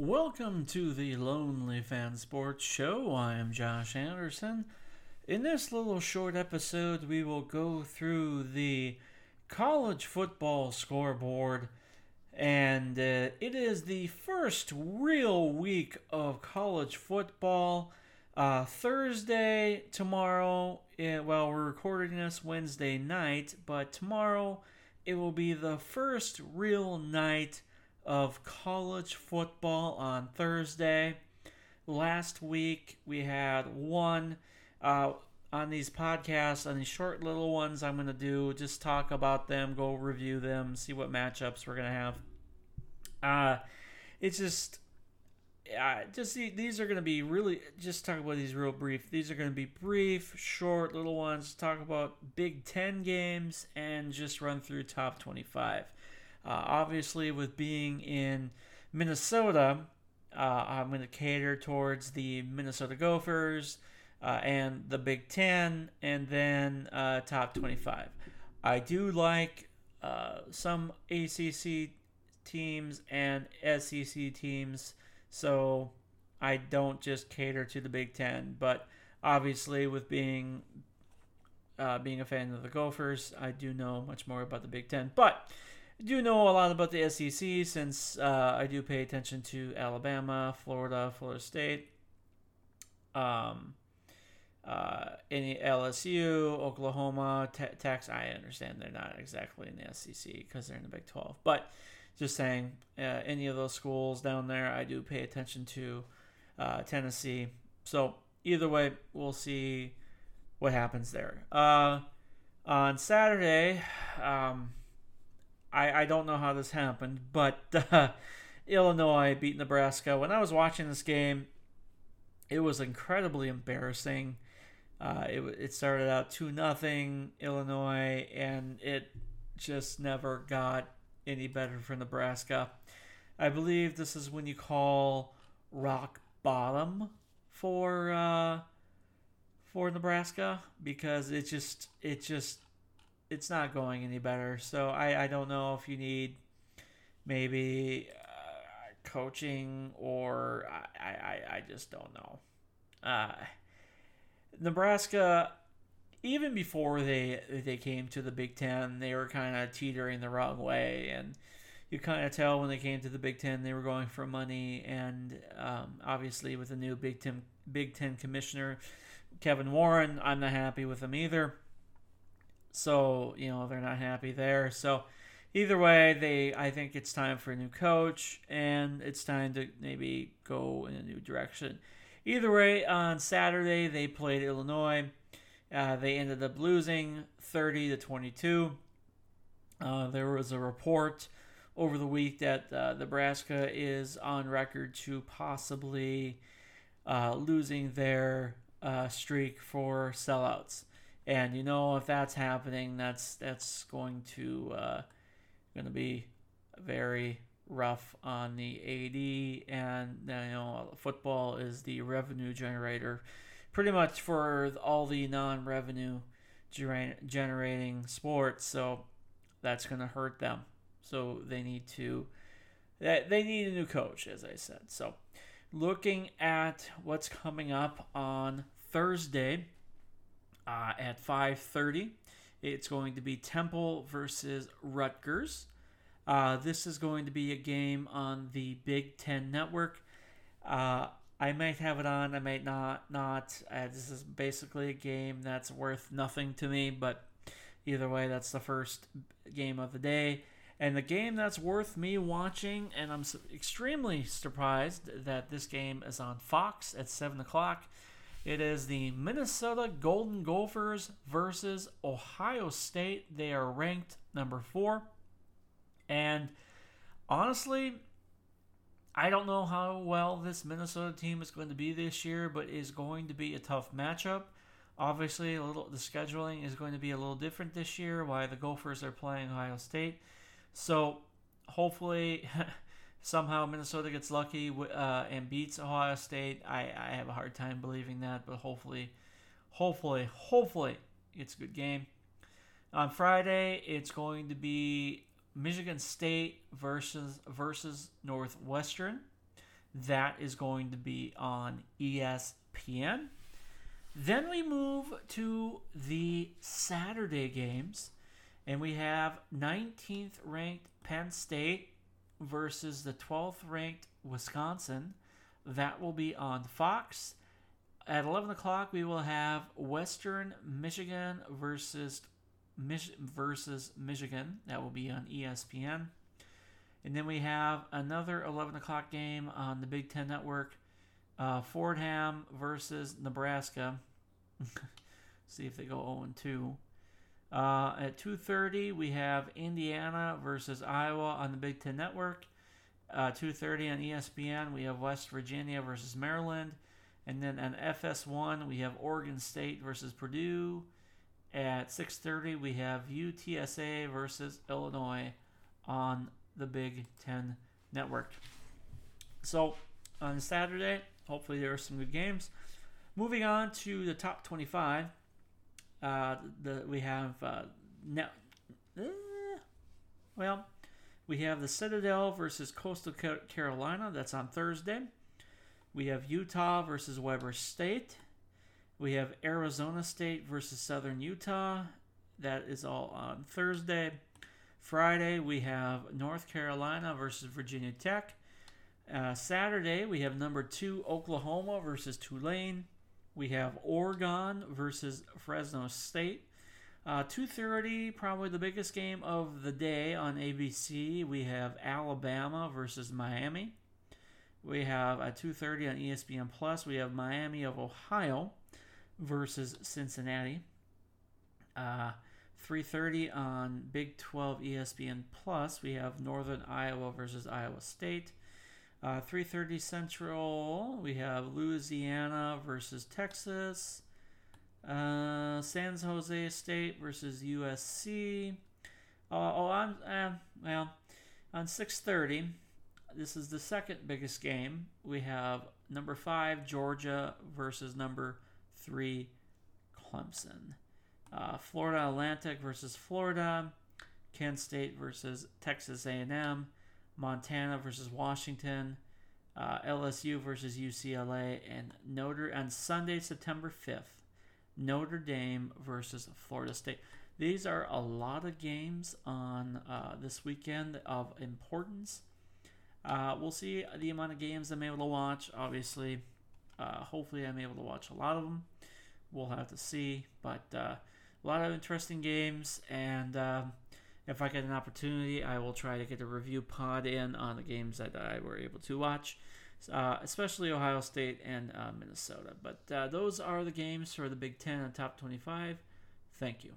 Welcome to the Lonely Fan Sports Show. I am Josh Anderson. In this little short episode, we will go through the college football scoreboard, and uh, it is the first real week of college football. Uh, Thursday, tomorrow, eh, well, we're recording this Wednesday night, but tomorrow it will be the first real night of college football on Thursday. Last week we had one uh, on these podcasts, on these short little ones. I'm going to do just talk about them, go review them, see what matchups we're going to have. Uh, it's just. Uh, just see, these are going to be really just talk about these real brief. These are going to be brief, short, little ones. Talk about Big Ten games and just run through top twenty-five. Uh, obviously, with being in Minnesota, uh, I'm going to cater towards the Minnesota Gophers uh, and the Big Ten, and then uh, top 25. I do like uh, some ACC teams and SEC teams, so I don't just cater to the Big Ten. But obviously, with being uh, being a fan of the Gophers, I do know much more about the Big Ten. But Do know a lot about the SEC since uh, I do pay attention to Alabama, Florida, Florida State, um, uh, any LSU, Oklahoma, te- Texas. I understand they're not exactly in the SEC because they're in the Big 12, but just saying, uh, any of those schools down there, I do pay attention to uh, Tennessee. So either way, we'll see what happens there. Uh, on Saturday, um, I, I don't know how this happened, but uh, Illinois beat Nebraska. When I was watching this game, it was incredibly embarrassing. Uh, it, it started out 2 nothing Illinois, and it just never got any better for Nebraska. I believe this is when you call rock bottom for uh, for Nebraska because it just it just it's not going any better. So I, I don't know if you need maybe uh, coaching or I, I, I just don't know. Uh, Nebraska, even before they they came to the Big Ten, they were kind of teetering the wrong way, and you kind of tell when they came to the Big Ten they were going for money, and um, obviously with the new Big Ten Big Ten commissioner Kevin Warren, I'm not happy with him either. So, you know, they're not happy there. So, either way, they I think it's time for a new coach and it's time to maybe go in a new direction. Either way, on Saturday they played Illinois. Uh, they ended up losing 30 to 22. Uh, there was a report over the week that uh, Nebraska is on record to possibly uh, losing their uh, streak for sellouts. And you know if that's happening, that's that's going to uh, going to be very rough on the AD. And you know football is the revenue generator, pretty much for all the non-revenue generating sports. So that's going to hurt them. So they need to they need a new coach, as I said. So looking at what's coming up on Thursday uh, at 5:30. It's going to be Temple versus Rutgers. Uh, this is going to be a game on the Big Ten Network. Uh, I might have it on. I might not. Not. Uh, this is basically a game that's worth nothing to me. But either way, that's the first game of the day. And the game that's worth me watching, and I'm extremely surprised that this game is on Fox at 7 o'clock, it is the Minnesota Golden Gophers versus Ohio State. They are ranked number four. And honestly, I don't know how well this Minnesota team is going to be this year, but is going to be a tough matchup. Obviously, a little the scheduling is going to be a little different this year. Why the Gophers are playing Ohio State, so hopefully somehow Minnesota gets lucky uh, and beats Ohio State. I, I have a hard time believing that, but hopefully, hopefully, hopefully it's a good game. On Friday, it's going to be Michigan State versus versus Northwestern. That is going to be on ESPN. Then we move to the Saturday games, and we have 19th ranked Penn State versus the 12th ranked Wisconsin. That will be on Fox. At 11 o'clock, we will have Western Michigan versus Mich- versus Michigan. That will be on ESPN. And then we have another 11 o'clock game on the Big Ten Network. Uh, Fordham versus Nebraska. See if they go 0 2. Uh, at 2:30, we have Indiana versus Iowa on the Big Ten Network. Uh, 2:30 on ESPN, we have West Virginia versus Maryland, and then on FS1, we have Oregon State versus Purdue. At 6:30, we have UTSA versus Illinois on the Big Ten Network. So on Saturday, hopefully there are some good games. Moving on to the top 25, uh, the we have uh, now, uh, well, we have the Citadel versus Coastal Carolina. That's on Thursday. We have Utah versus Weber State. We have Arizona State versus Southern Utah. That is all on Thursday. Friday, we have North Carolina versus Virginia Tech. Uh, Saturday, we have number two Oklahoma versus Tulane. We have Oregon versus Fresno State. Uh, 2.30, probably the biggest game of the day on ABC. We have Alabama versus Miami. We have at 2.30 on ESPN Plus, we have Miami of Ohio versus Cincinnati. Uh, 3:30 on Big 12 ESPN Plus, we have Northern Iowa versus Iowa State. Uh, 3:30 Central, we have Louisiana versus Texas. Uh, San Jose State versus USC. Uh, oh, on uh, well, on 6:30, this is the second biggest game. We have number five Georgia versus number three Clemson. Uh, Florida Atlantic versus Florida, Kent State versus Texas A&M, Montana versus Washington, uh, LSU versus UCLA, and Notre on Sunday, September 5th, Notre Dame versus Florida State. These are a lot of games on uh, this weekend of importance. Uh, we'll see the amount of games I'm able to watch. Obviously, uh, hopefully, I'm able to watch a lot of them. We'll have to see, but uh, a lot of interesting games, and um, if I get an opportunity, I will try to get a review pod in on the games that I were able to watch, uh, especially Ohio State and uh, Minnesota. But uh, those are the games for the Big Ten and top 25. Thank you.